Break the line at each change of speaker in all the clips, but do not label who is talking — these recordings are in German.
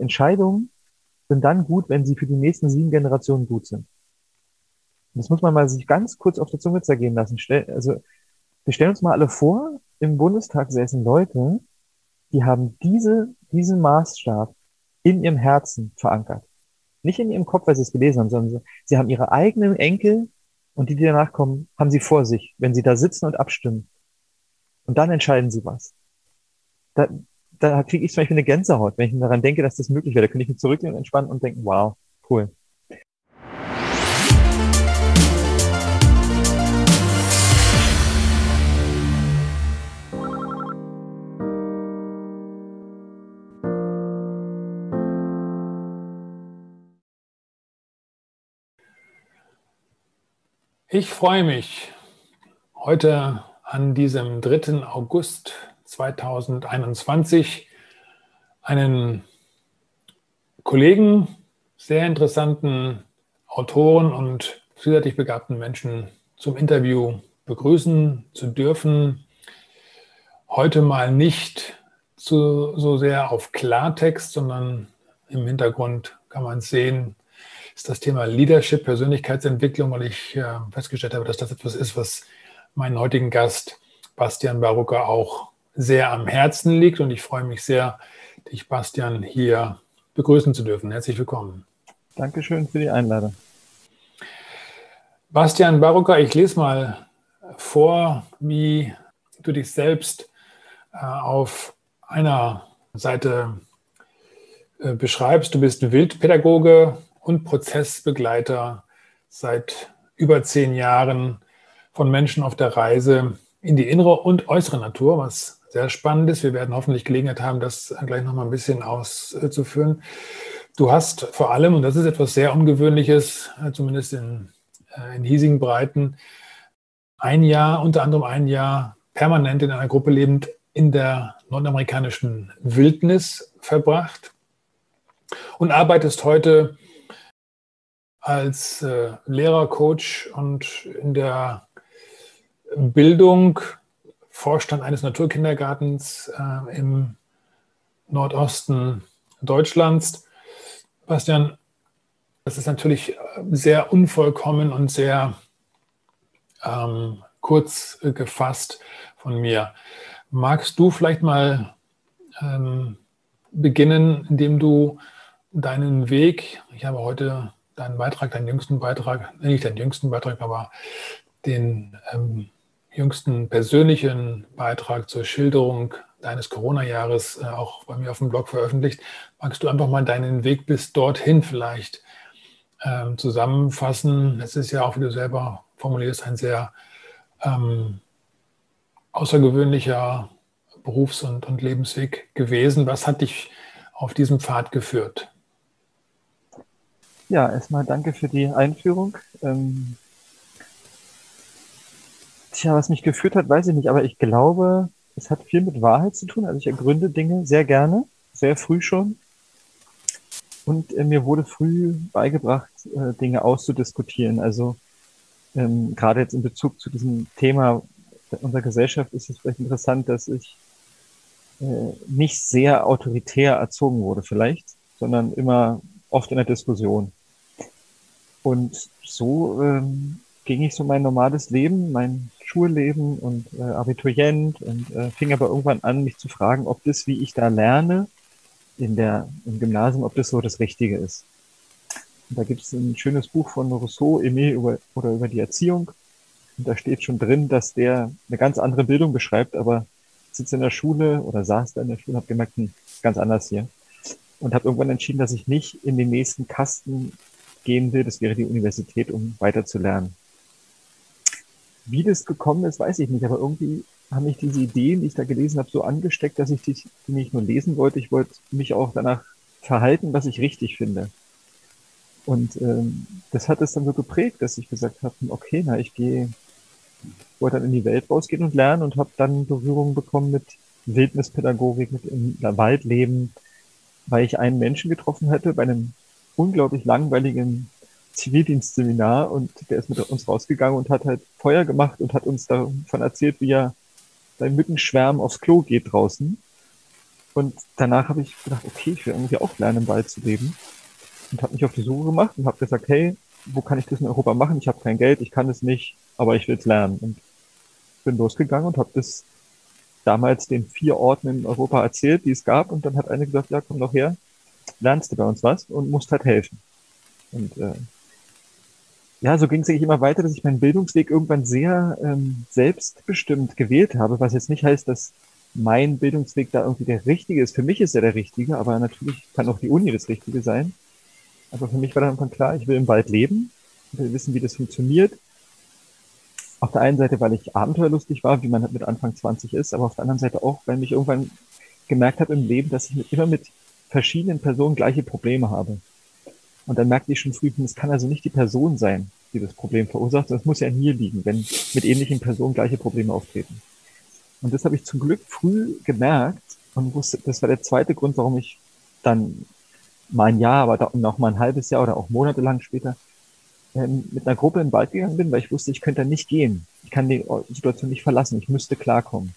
Entscheidungen sind dann gut, wenn sie für die nächsten sieben Generationen gut sind. Das muss man mal sich ganz kurz auf der Zunge zergehen lassen. Also, wir stellen uns mal alle vor, im Bundestag säßen Leute, die haben diese, diesen Maßstab in ihrem Herzen verankert. Nicht in ihrem Kopf, weil sie es gelesen haben, sondern sie haben ihre eigenen Enkel und die, die danach kommen, haben sie vor sich, wenn sie da sitzen und abstimmen. Und dann entscheiden sie was. Da, da kriege ich zum Beispiel eine Gänsehaut, wenn ich daran denke, dass das möglich wäre. Da könnte ich mich zurücklehnen, entspannen und denken, wow, cool.
Ich freue mich heute an diesem 3. August 2021 einen Kollegen, sehr interessanten Autoren und zusätzlich begabten Menschen zum Interview begrüßen zu dürfen. Heute mal nicht zu, so sehr auf Klartext, sondern im Hintergrund kann man sehen, ist das Thema Leadership, Persönlichkeitsentwicklung, weil ich äh, festgestellt habe, dass das etwas ist, was meinen heutigen Gast Bastian Barucker auch sehr am Herzen liegt. Und ich freue mich sehr, dich, Bastian, hier begrüßen zu dürfen. Herzlich willkommen.
Dankeschön für die Einladung.
Bastian Barucker, ich lese mal vor, wie du dich selbst äh, auf einer Seite äh, beschreibst. Du bist Wildpädagoge, und Prozessbegleiter seit über zehn Jahren von Menschen auf der Reise in die innere und äußere Natur, was sehr spannend ist. Wir werden hoffentlich Gelegenheit haben, das gleich noch mal ein bisschen auszuführen. Du hast vor allem, und das ist etwas sehr Ungewöhnliches, zumindest in, äh, in hiesigen Breiten, ein Jahr, unter anderem ein Jahr permanent in einer Gruppe lebend in der nordamerikanischen Wildnis verbracht und arbeitest heute als äh, Lehrer, Coach und in der Bildung Vorstand eines Naturkindergartens äh, im Nordosten Deutschlands. Bastian, das ist natürlich sehr unvollkommen und sehr ähm, kurz äh, gefasst von mir. Magst du vielleicht mal ähm, beginnen, indem du deinen Weg, ich habe heute deinen Beitrag, deinen jüngsten Beitrag, nicht deinen jüngsten Beitrag, aber den ähm, jüngsten persönlichen Beitrag zur Schilderung deines Corona-Jahres äh, auch bei mir auf dem Blog veröffentlicht. Magst du einfach mal deinen Weg bis dorthin vielleicht ähm, zusammenfassen? Es ist ja auch, wie du selber formulierst, ein sehr ähm, außergewöhnlicher Berufs- und, und Lebensweg gewesen. Was hat dich auf diesem Pfad geführt?
Ja, erstmal danke für die Einführung. Ähm, tja, was mich geführt hat, weiß ich nicht, aber ich glaube, es hat viel mit Wahrheit zu tun. Also ich ergründe Dinge sehr gerne, sehr früh schon. Und äh, mir wurde früh beigebracht, äh, Dinge auszudiskutieren. Also ähm, gerade jetzt in Bezug zu diesem Thema unserer Gesellschaft ist es vielleicht interessant, dass ich äh, nicht sehr autoritär erzogen wurde vielleicht, sondern immer oft in der Diskussion. Und so ähm, ging ich so mein normales Leben, mein Schulleben und äh, Abiturient und äh, fing aber irgendwann an, mich zu fragen, ob das, wie ich da lerne, in der, im Gymnasium, ob das so das Richtige ist. Und da gibt es ein schönes Buch von Rousseau, Aimé über, oder über die Erziehung. Und da steht schon drin, dass der eine ganz andere Bildung beschreibt, aber sitzt in der Schule oder saß da in der Schule und habe gemerkt, hm, ganz anders hier. Und habe irgendwann entschieden, dass ich nicht in den nächsten Kasten gehen will, das wäre die Universität, um weiter zu lernen. Wie das gekommen ist, weiß ich nicht, aber irgendwie haben mich diese Ideen, die ich da gelesen habe, so angesteckt, dass ich die, nicht nur lesen wollte, ich wollte mich auch danach verhalten, was ich richtig finde. Und ähm, das hat es dann so geprägt, dass ich gesagt habe, okay, na, ich gehe, wollte dann in die Welt rausgehen und lernen und habe dann Berührung bekommen mit Wildnispädagogik, mit im Waldleben, weil ich einen Menschen getroffen hatte bei einem unglaublich langweiligen Zivildienstseminar und der ist mit uns rausgegangen und hat halt Feuer gemacht und hat uns davon erzählt, wie er beim Mückenschwärm aufs Klo geht draußen. Und danach habe ich gedacht, okay, ich will irgendwie auch lernen, im Wald zu leben. Und habe mich auf die Suche gemacht und habe gesagt, hey, wo kann ich das in Europa machen? Ich habe kein Geld, ich kann es nicht, aber ich will es lernen. Und bin losgegangen und habe das damals den vier Orten in Europa erzählt, die es gab. Und dann hat eine gesagt, ja, komm doch her, lernst du bei uns was und musst halt helfen. Und äh, ja, so ging es eigentlich immer weiter, dass ich meinen Bildungsweg irgendwann sehr ähm, selbstbestimmt gewählt habe, was jetzt nicht heißt, dass mein Bildungsweg da irgendwie der richtige ist. Für mich ist er der richtige, aber natürlich kann auch die Uni das Richtige sein. Aber für mich war dann irgendwann klar, ich will im Wald leben, will wissen, wie das funktioniert. Auf der einen Seite, weil ich abenteuerlustig war, wie man halt mit Anfang 20 ist, aber auf der anderen Seite auch, weil ich irgendwann gemerkt habe im Leben, dass ich immer mit verschiedenen Personen gleiche Probleme habe. Und dann merkte ich schon früh, es kann also nicht die Person sein, die das Problem verursacht, es muss ja in mir liegen, wenn mit ähnlichen Personen gleiche Probleme auftreten. Und das habe ich zum Glück früh gemerkt und wusste, das war der zweite Grund, warum ich dann mal ein Jahr, aber noch mal ein halbes Jahr oder auch monatelang später ähm, mit einer Gruppe in den Wald gegangen bin, weil ich wusste, ich könnte da nicht gehen. Ich kann die Situation nicht verlassen. Ich müsste klarkommen.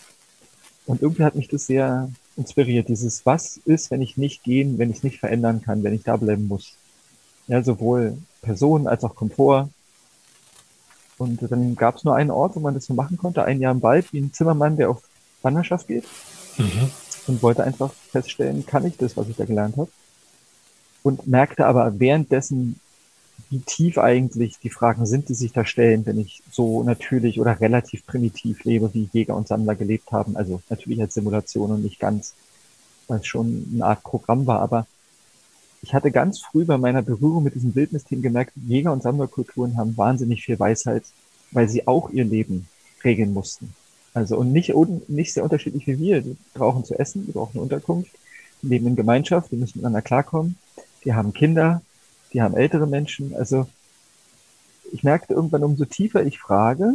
Und irgendwie hat mich das sehr inspiriert. Dieses, was ist, wenn ich nicht gehen, wenn ich es nicht verändern kann, wenn ich da bleiben muss. Ja, sowohl Person als auch Komfort. Und dann gab es nur einen Ort, wo man das so machen konnte, ein Jahr im Wald, wie ein Zimmermann, der auf Wanderschaft geht. Mhm. Und wollte einfach feststellen, kann ich das, was ich da gelernt habe. Und merkte aber währenddessen, wie tief eigentlich die Fragen sind, die sich da stellen, wenn ich so natürlich oder relativ primitiv lebe, wie Jäger und Sammler gelebt haben. Also natürlich als Simulation und nicht ganz, weil es schon eine Art Programm war. Aber ich hatte ganz früh bei meiner Berührung mit diesem Wildnisthemen gemerkt, Jäger- und Sammlerkulturen haben wahnsinnig viel Weisheit, weil sie auch ihr Leben regeln mussten. Also und nicht, nicht sehr unterschiedlich wie wir. Die brauchen zu essen, die brauchen eine Unterkunft, die leben in Gemeinschaft, die müssen miteinander klarkommen, die haben Kinder, die haben ältere Menschen. Also ich merkte irgendwann, umso tiefer ich frage,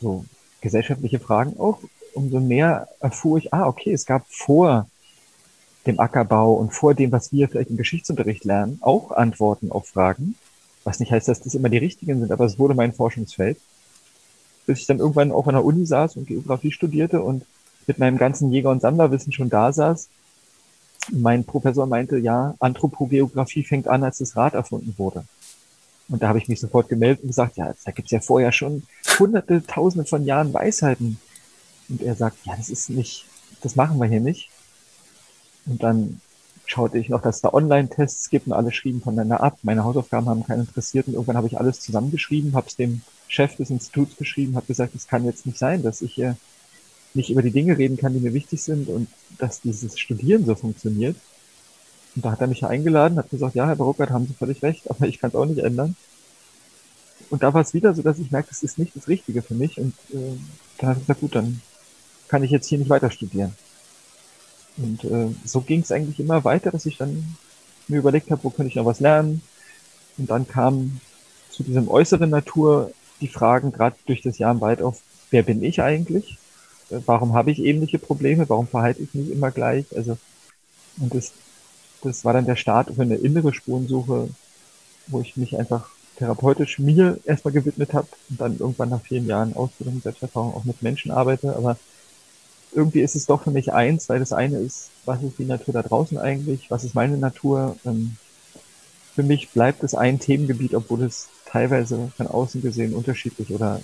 so gesellschaftliche Fragen auch, umso mehr erfuhr ich, ah, okay, es gab vor dem Ackerbau und vor dem, was wir vielleicht im Geschichtsunterricht lernen, auch Antworten auf Fragen. Was nicht heißt, dass das immer die richtigen sind, aber es wurde mein Forschungsfeld. Bis ich dann irgendwann auch an der Uni saß und Geografie studierte und mit meinem ganzen Jäger- und Sammlerwissen schon da saß. Mein Professor meinte, ja, Anthropogeografie fängt an, als das Rad erfunden wurde. Und da habe ich mich sofort gemeldet und gesagt, ja, da gibt's ja vorher schon hunderte, tausende von Jahren Weisheiten. Und er sagt, ja, das ist nicht, das machen wir hier nicht. Und dann schaute ich noch, dass es da Online-Tests gibt und alle schrieben voneinander ab. Meine Hausaufgaben haben keinen interessiert und irgendwann habe ich alles zusammengeschrieben, habe es dem Chef des Instituts geschrieben, habe gesagt, es kann jetzt nicht sein, dass ich hier nicht über die Dinge reden kann, die mir wichtig sind und dass dieses Studieren so funktioniert. Und da hat er mich eingeladen, hat gesagt, ja, Herr Baruckert, haben Sie völlig recht, aber ich kann es auch nicht ändern. Und da war es wieder so, dass ich merke, es ist nicht das Richtige für mich. Und äh, dann habe ich gesagt, gut, dann kann ich jetzt hier nicht weiter studieren. Und äh, so ging es eigentlich immer weiter, dass ich dann mir überlegt habe, wo könnte ich noch was lernen. Und dann kam zu diesem äußeren Natur die Fragen gerade durch das Jahr im Wald auf, wer bin ich eigentlich? Äh, warum habe ich ähnliche Probleme? Warum verhalte ich mich immer gleich? Also, und das, das war dann der Start für eine innere Spurensuche, wo ich mich einfach therapeutisch mir erstmal gewidmet habe und dann irgendwann nach vielen Jahren Ausbildung, Selbsterfahrung auch mit Menschen arbeite, aber irgendwie ist es doch für mich eins, weil das eine ist, was ist die Natur da draußen eigentlich, was ist meine Natur. Ähm, für mich bleibt es ein Themengebiet, obwohl es teilweise von außen gesehen unterschiedlich oder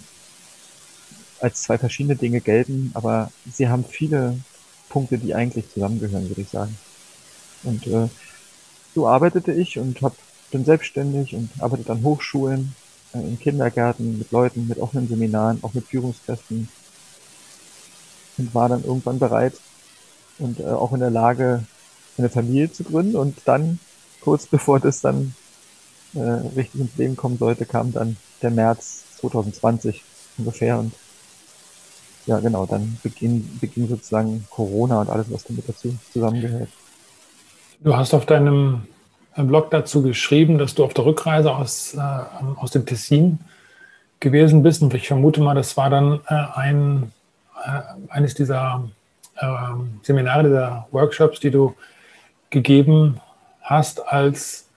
als zwei verschiedene Dinge gelten, aber sie haben viele Punkte, die eigentlich zusammengehören, würde ich sagen. Und äh, so arbeitete ich und hab, bin selbstständig und arbeite an Hochschulen, äh, in Kindergärten, mit Leuten, mit offenen Seminaren, auch mit Führungskräften, und war dann irgendwann bereit und äh, auch in der Lage, eine Familie zu gründen. Und dann, kurz bevor das dann äh, richtig ins Leben kommen sollte, kam dann der März 2020 ungefähr. Und ja, genau, dann beging, beging sozusagen Corona und alles, was damit dazu zusammengehört.
Du hast auf deinem äh, Blog dazu geschrieben, dass du auf der Rückreise aus, äh, aus dem Tessin gewesen bist. Und ich vermute mal, das war dann äh, ein eines dieser äh, Seminare, dieser Workshops, die du gegeben hast, als,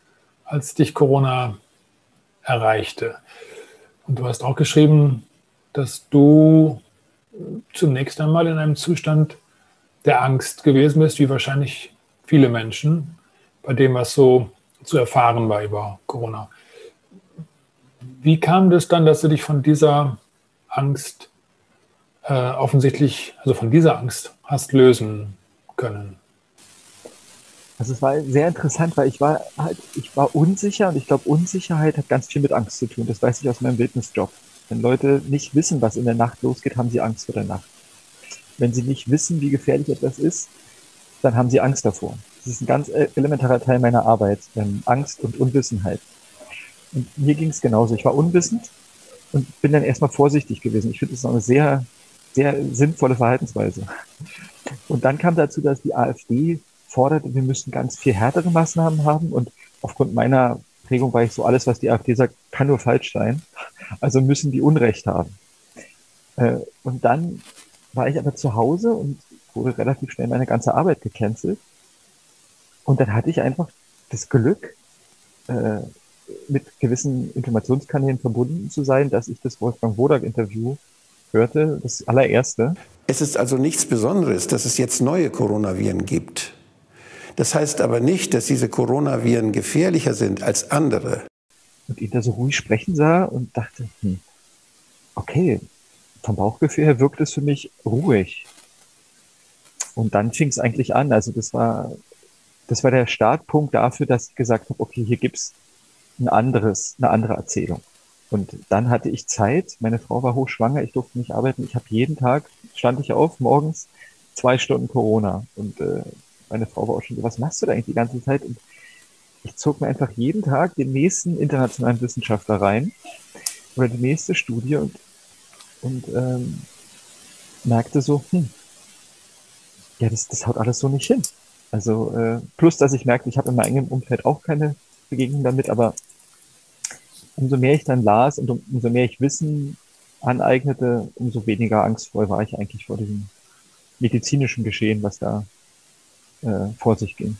als dich Corona erreichte. Und du hast auch geschrieben, dass du zunächst einmal in einem Zustand der Angst gewesen bist, wie wahrscheinlich viele Menschen, bei dem, was so zu erfahren war über Corona. Wie kam das dann, dass du dich von dieser Angst äh, offensichtlich, also von dieser Angst hast lösen können?
Also es war sehr interessant, weil ich war halt, ich war unsicher und ich glaube, Unsicherheit hat ganz viel mit Angst zu tun. Das weiß ich aus meinem Wildnisjob. Wenn Leute nicht wissen, was in der Nacht losgeht, haben sie Angst vor der Nacht. Wenn sie nicht wissen, wie gefährlich etwas ist, dann haben sie Angst davor. Das ist ein ganz e-, elementarer Teil meiner Arbeit, ähm, Angst und Unwissenheit. Und mir ging es genauso. Ich war unwissend und bin dann erstmal vorsichtig gewesen. Ich finde das eine sehr, sehr sinnvolle Verhaltensweise. Und dann kam dazu, dass die AfD forderte, wir müssten ganz viel härtere Maßnahmen haben. Und aufgrund meiner Prägung war ich so, alles, was die AfD sagt, kann nur falsch sein. Also müssen die Unrecht haben. Äh, und dann war ich aber zu Hause und wurde relativ schnell meine ganze Arbeit gecancelt. Und dann hatte ich einfach das Glück, äh, mit gewissen Informationskanälen verbunden zu sein, dass ich das Wolfgang Wodak-Interview hörte, das allererste.
Es ist also nichts Besonderes, dass es jetzt neue Coronaviren gibt. Das heißt aber nicht, dass diese Coronaviren gefährlicher sind als andere.
Und ihn da so ruhig sprechen sah und dachte, hm, okay, vom Bauchgefühl her wirkt es für mich ruhig. Und dann fing es eigentlich an. Also das war, das war der Startpunkt dafür, dass ich gesagt habe, okay, hier gibt's ein anderes, eine andere Erzählung. Und dann hatte ich Zeit. Meine Frau war hochschwanger, ich durfte nicht arbeiten. Ich habe jeden Tag, stand ich auf, morgens zwei Stunden Corona. Und äh, meine Frau war auch schon so, was machst du da eigentlich die ganze Zeit? Und ich zog mir einfach jeden Tag den nächsten internationalen Wissenschaftler rein oder die nächste Studie und, und ähm, merkte so, hm, ja, das, das haut alles so nicht hin. Also äh, plus, dass ich merkte, ich habe in meinem eigenen Umfeld auch keine Begegnung damit, aber umso mehr ich dann las und um, umso mehr ich Wissen aneignete, umso weniger angstvoll war ich eigentlich vor diesem medizinischen Geschehen, was da äh, vor sich ging.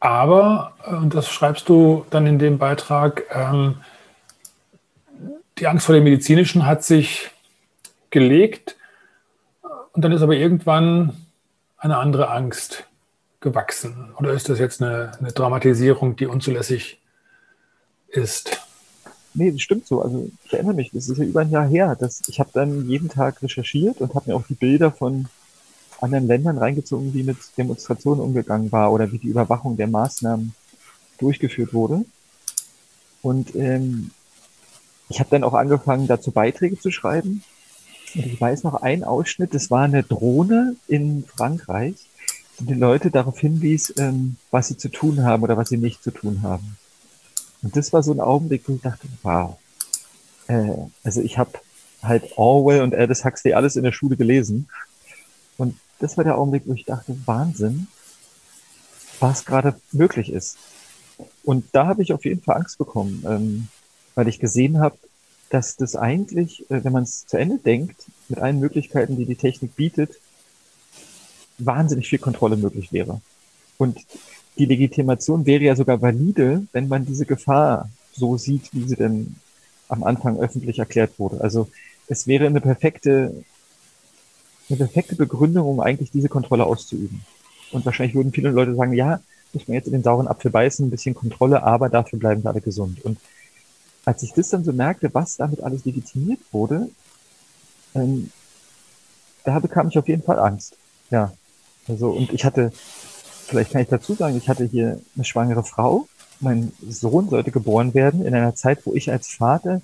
Aber, und das schreibst du dann in dem Beitrag, ähm, die Angst vor dem Medizinischen hat sich gelegt und dann ist aber irgendwann eine andere Angst gewachsen. Oder ist das jetzt eine, eine Dramatisierung, die unzulässig ist?
Nee, das stimmt so. Also ich erinnere mich, das ist ja über ein Jahr her. Dass ich habe dann jeden Tag recherchiert und habe mir auch die Bilder von anderen Ländern reingezogen, wie mit Demonstrationen umgegangen war oder wie die Überwachung der Maßnahmen durchgeführt wurde. Und ähm, ich habe dann auch angefangen, dazu Beiträge zu schreiben. Und ich weiß noch einen Ausschnitt, das war eine Drohne in Frankreich, die Leute darauf hinwies, ähm, was sie zu tun haben oder was sie nicht zu tun haben. Und das war so ein Augenblick, wo ich dachte, wow. Äh, also ich habe halt Orwell und Aldous Huxley alles in der Schule gelesen. Und das war der Augenblick, wo ich dachte, Wahnsinn, was gerade möglich ist. Und da habe ich auf jeden Fall Angst bekommen, ähm, weil ich gesehen habe, dass das eigentlich, äh, wenn man es zu Ende denkt, mit allen Möglichkeiten, die die Technik bietet, wahnsinnig viel Kontrolle möglich wäre. Und die Legitimation wäre ja sogar valide, wenn man diese Gefahr so sieht, wie sie denn am Anfang öffentlich erklärt wurde. Also es wäre eine perfekte eine perfekte Begründung, um eigentlich diese Kontrolle auszuüben. Und wahrscheinlich würden viele Leute sagen, ja, muss man jetzt in den sauren Apfel beißen, ein bisschen Kontrolle, aber dafür bleiben wir alle gesund. Und als ich das dann so merkte, was damit alles legitimiert wurde, ähm, da bekam ich auf jeden Fall Angst. Ja. Also, und ich hatte, vielleicht kann ich dazu sagen, ich hatte hier eine schwangere Frau. Mein Sohn sollte geboren werden in einer Zeit, wo ich als Vater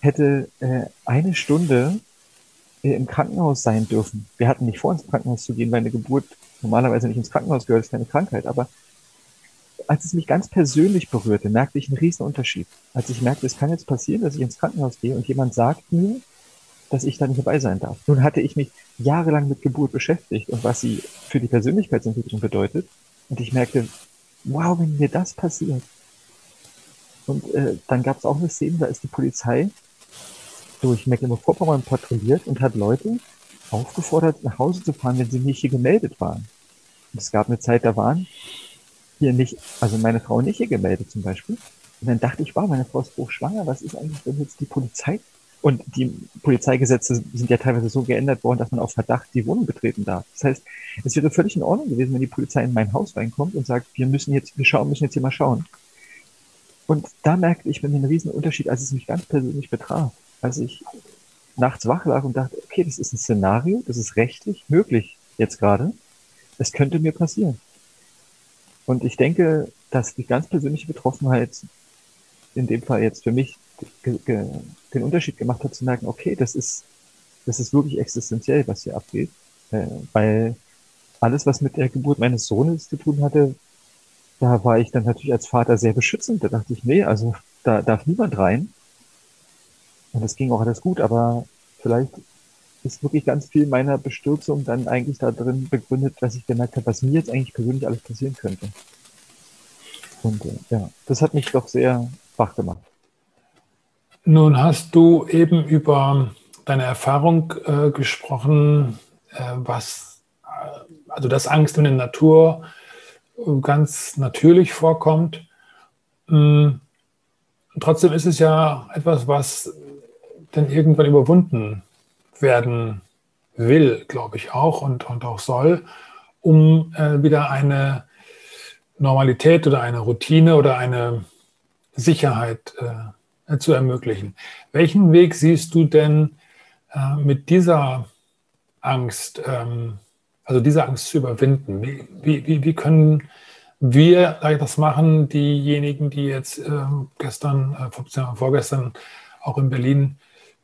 hätte äh, eine Stunde im Krankenhaus sein dürfen. Wir hatten nicht vor, ins Krankenhaus zu gehen, weil eine Geburt normalerweise nicht ins Krankenhaus gehört, ist keine Krankheit. Aber als es mich ganz persönlich berührte, merkte ich einen riesen Unterschied. Als ich merkte, es kann jetzt passieren, dass ich ins Krankenhaus gehe und jemand sagt mir, dass ich da nicht dabei sein darf. Nun hatte ich mich jahrelang mit Geburt beschäftigt und was sie für die Persönlichkeitsentwicklung bedeutet. Und ich merkte, wow, wenn mir das passiert. Und äh, dann gab es auch eine Szene, da ist die Polizei durch Mecklenburg-Vorpommern patrouilliert und hat Leute aufgefordert, nach Hause zu fahren, wenn sie nicht hier gemeldet waren. Und es gab eine Zeit, da waren hier nicht, also meine Frau nicht hier gemeldet zum Beispiel. Und dann dachte ich, wow, meine Frau ist hochschwanger, was ist eigentlich, wenn jetzt die Polizei Und die Polizeigesetze sind ja teilweise so geändert worden, dass man auf Verdacht die Wohnung betreten darf. Das heißt, es wäre völlig in Ordnung gewesen, wenn die Polizei in mein Haus reinkommt und sagt, wir müssen jetzt, wir schauen, müssen jetzt hier mal schauen. Und da merkte ich mir einen riesen Unterschied, als es mich ganz persönlich betraf. Als ich nachts wach lag und dachte, okay, das ist ein Szenario, das ist rechtlich möglich jetzt gerade. Es könnte mir passieren. Und ich denke, dass die ganz persönliche Betroffenheit in dem Fall jetzt für mich den Unterschied gemacht hat, zu merken, okay, das ist, das ist wirklich existenziell, was hier abgeht. Äh, weil alles, was mit der Geburt meines Sohnes zu tun hatte, da war ich dann natürlich als Vater sehr beschützend. Da dachte ich, nee, also da darf niemand rein. Und es ging auch alles gut, aber vielleicht ist wirklich ganz viel meiner Bestürzung dann eigentlich da drin begründet, dass ich gemerkt habe, was mir jetzt eigentlich persönlich alles passieren könnte. Und äh, ja, das hat mich doch sehr wach gemacht.
Nun hast du eben über deine Erfahrung äh, gesprochen, äh, was, äh, also dass Angst in der Natur äh, ganz natürlich vorkommt. Ähm, trotzdem ist es ja etwas, was dann irgendwann überwunden werden will, glaube ich auch und, und auch soll, um äh, wieder eine Normalität oder eine Routine oder eine Sicherheit äh, zu ermöglichen. Welchen Weg siehst du denn äh, mit dieser Angst, ähm, also diese Angst zu überwinden? Wie, wie, wie können wir das machen, diejenigen, die jetzt ähm, gestern, äh, vorgestern auch in Berlin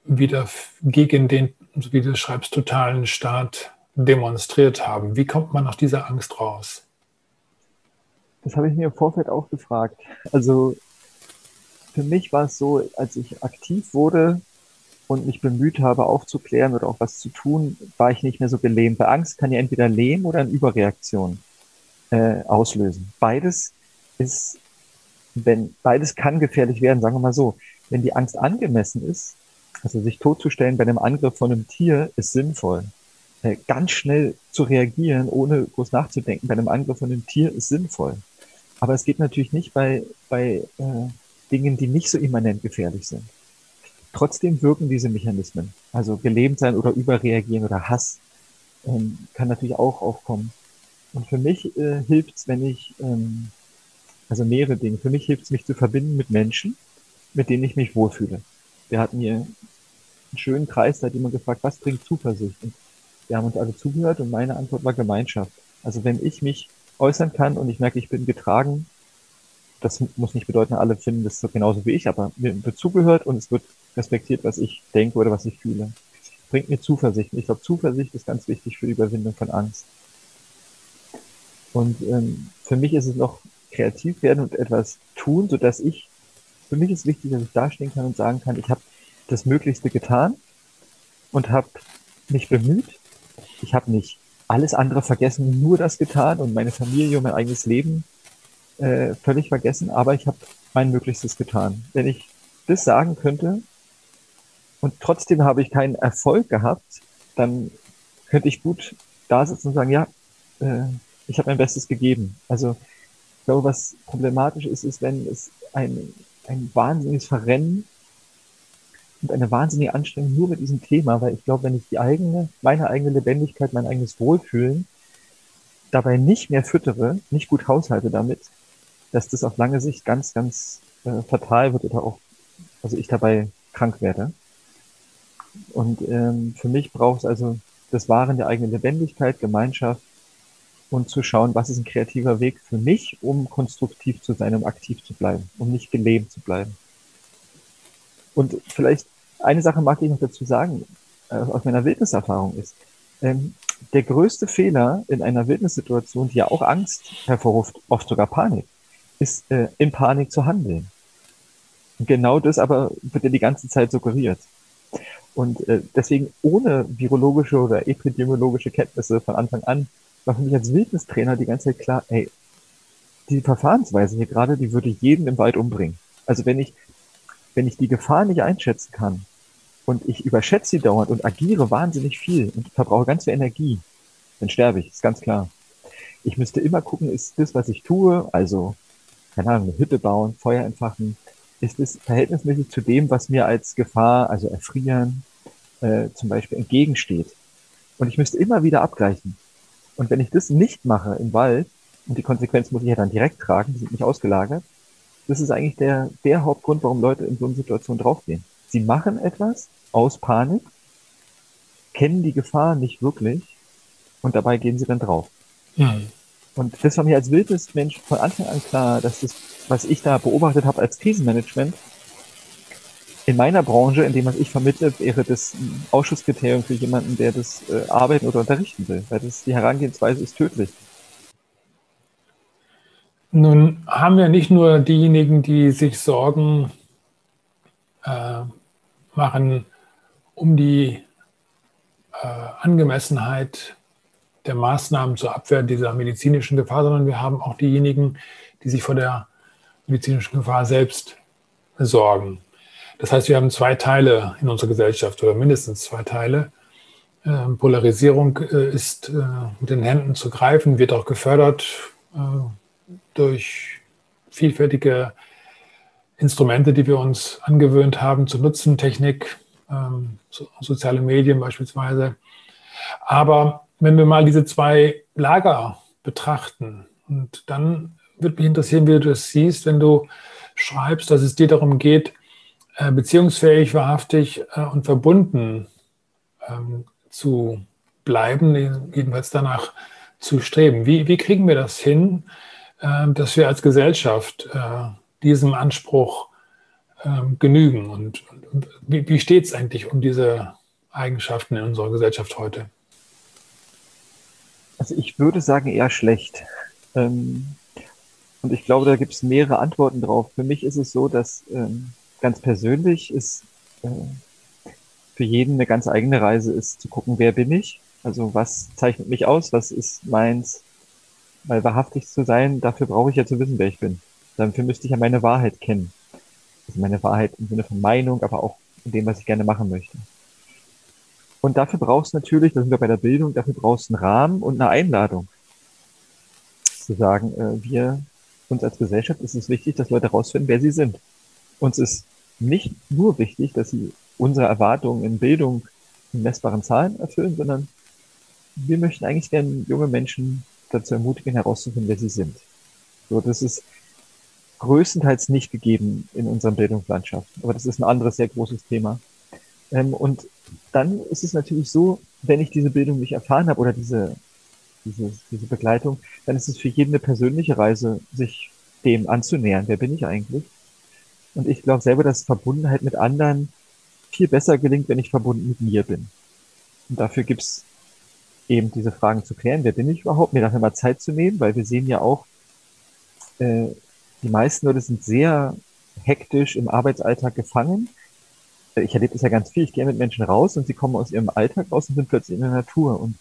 wieder gegen den, wie du schreibst, totalen Staat demonstriert haben? Wie kommt man aus dieser Angst raus?
Das habe ich mir im Vorfeld auch gefragt. Also für mich war es so, als ich aktiv wurde und mich bemüht habe, aufzuklären oder auch was zu tun, war ich nicht mehr so gelähmt. Bei Angst kann ja entweder Lähmen oder eine Überreaktion äh, auslösen. Beides ist, wenn beides kann gefährlich werden, sagen wir mal so. Wenn die Angst angemessen ist, also sich totzustellen bei einem Angriff von einem Tier, ist sinnvoll. Äh, ganz schnell zu reagieren, ohne groß nachzudenken, bei einem Angriff von einem Tier ist sinnvoll. Aber es geht natürlich nicht bei, bei äh, Dingen, die nicht so immanent gefährlich sind. Trotzdem wirken diese Mechanismen. Also gelähmt sein oder überreagieren oder Hass ähm, kann natürlich auch aufkommen. Und für mich äh, hilft es, wenn ich, ähm, also mehrere Dinge, für mich hilft es, mich zu verbinden mit Menschen, mit denen ich mich wohlfühle. Wir hatten hier einen schönen Kreis, da hat jemand gefragt, was bringt Zuversicht? Und wir haben uns alle zugehört und meine Antwort war Gemeinschaft. Also wenn ich mich äußern kann und ich merke, ich bin getragen, das muss nicht bedeuten, alle finden das so genauso wie ich, aber mir wird zugehört und es wird respektiert, was ich denke oder was ich fühle. Bringt mir Zuversicht. Ich glaube, Zuversicht ist ganz wichtig für die Überwindung von Angst. Und ähm, für mich ist es noch kreativ werden und etwas tun, so dass ich, für mich ist wichtig, dass ich dastehen kann und sagen kann, ich habe das Möglichste getan und habe mich bemüht. Ich habe nicht alles andere vergessen, nur das getan und meine Familie und mein eigenes Leben äh, völlig vergessen, aber ich habe mein Möglichstes getan. Wenn ich das sagen könnte und trotzdem habe ich keinen Erfolg gehabt, dann könnte ich gut da sitzen und sagen, ja, äh, ich habe mein Bestes gegeben. Also ich glaube, was problematisch ist, ist, wenn es ein, ein wahnsinniges Verrennen und eine wahnsinnige Anstrengung nur mit diesem Thema, weil ich glaube, wenn ich die eigene, meine eigene Lebendigkeit, mein eigenes Wohlfühlen dabei nicht mehr füttere, nicht gut haushalte damit, dass das auf lange Sicht ganz, ganz äh, fatal wird oder auch, also ich dabei krank werde. Und ähm, für mich braucht es also das Wahren der eigenen Lebendigkeit, Gemeinschaft und zu schauen, was ist ein kreativer Weg für mich, um konstruktiv zu sein, um aktiv zu bleiben, um nicht gelähmt zu bleiben. Und vielleicht eine Sache mag ich noch dazu sagen, äh, aus meiner Wildniserfahrung ist, ähm, der größte Fehler in einer Wildnissituation, die ja auch Angst hervorruft, oft sogar Panik, ist äh, in Panik zu handeln. Und genau das aber wird ja die ganze Zeit suggeriert. Und äh, deswegen ohne virologische oder epidemiologische Kenntnisse von Anfang an war für mich als Wildnistrainer die ganze Zeit klar, ey, die Verfahrensweise hier gerade, die würde jeden im Wald umbringen. Also wenn ich, wenn ich die Gefahr nicht einschätzen kann und ich überschätze sie dauernd und agiere wahnsinnig viel und verbrauche ganz viel Energie, dann sterbe ich, ist ganz klar. Ich müsste immer gucken, ist das, was ich tue, also keine Ahnung, eine Hütte bauen, Feuer entfachen, ist es verhältnismäßig zu dem, was mir als Gefahr, also erfrieren, äh, zum Beispiel entgegensteht. Und ich müsste immer wieder abgleichen. Und wenn ich das nicht mache im Wald, und die Konsequenz muss ich ja dann direkt tragen, die sind nicht ausgelagert, das ist eigentlich der, der Hauptgrund, warum Leute in so eine Situation draufgehen. Sie machen etwas aus Panik, kennen die Gefahr nicht wirklich und dabei gehen sie dann drauf. Mhm. Und das war mir als Wildnismensch von Anfang an klar, dass das, was ich da beobachtet habe als Krisenmanagement, in meiner Branche, in dem was ich vermittle, wäre das ein Ausschusskriterium für jemanden, der das äh, arbeiten oder unterrichten will, weil das die Herangehensweise ist tödlich.
Nun haben wir nicht nur diejenigen, die sich Sorgen äh, machen um die äh, Angemessenheit der Maßnahmen zur Abwehr dieser medizinischen Gefahr, sondern wir haben auch diejenigen, die sich vor der medizinischen Gefahr selbst sorgen. Das heißt, wir haben zwei Teile in unserer Gesellschaft oder mindestens zwei Teile. Ähm, Polarisierung äh, ist äh, mit den Händen zu greifen, wird auch gefördert äh, durch vielfältige Instrumente, die wir uns angewöhnt haben zu nutzen, Technik, ähm, soziale Medien beispielsweise. Aber wenn wir mal diese zwei Lager betrachten, und dann würde mich interessieren, wie du das siehst, wenn du schreibst, dass es dir darum geht, äh, beziehungsfähig, wahrhaftig äh, und verbunden ähm, zu bleiben, jedenfalls danach zu streben. Wie, wie kriegen wir das hin, äh, dass wir als Gesellschaft äh, diesem Anspruch ähm, genügen? Und, und wie, wie steht es eigentlich um diese Eigenschaften in unserer Gesellschaft heute?
Also ich würde sagen eher schlecht. Ähm, und ich glaube, da gibt es mehrere Antworten drauf. Für mich ist es so, dass ähm, ganz persönlich ist äh, für jeden eine ganz eigene Reise ist, zu gucken, wer bin ich? Also was zeichnet mich aus? Was ist meins? Weil wahrhaftig zu sein, dafür brauche ich ja zu wissen, wer ich bin. Dafür müsste ich ja meine Wahrheit kennen. Also meine Wahrheit im Sinne von Meinung, aber auch in dem, was ich gerne machen möchte. Und dafür brauchst du natürlich, da sind wir bei der Bildung, dafür brauchst du einen Rahmen und eine Einladung. Zu sagen, äh, wir, uns als Gesellschaft ist es wichtig, dass Leute herausfinden, wer sie sind. Uns ist nicht nur wichtig, dass sie unsere Erwartungen in Bildung in messbaren Zahlen erfüllen, sondern wir möchten eigentlich gerne junge Menschen dazu ermutigen, herauszufinden, wer sie sind. So, das ist größtenteils nicht gegeben in unseren Bildungslandschaften, aber das ist ein anderes sehr großes Thema. Ähm, und dann ist es natürlich so, wenn ich diese Bildung nicht erfahren habe oder diese, diese, diese Begleitung, dann ist es für jeden eine persönliche Reise, sich dem anzunähern. Wer bin ich eigentlich? Und ich glaube selber, dass Verbundenheit mit anderen viel besser gelingt, wenn ich verbunden mit mir bin. Und dafür gibt's eben diese Fragen zu klären. Wer bin ich überhaupt? Mir dafür mal Zeit zu nehmen, weil wir sehen ja auch, äh, die meisten Leute sind sehr hektisch im Arbeitsalltag gefangen. Ich erlebe das ja ganz viel. Ich gehe mit Menschen raus und sie kommen aus ihrem Alltag raus und sind plötzlich in der Natur und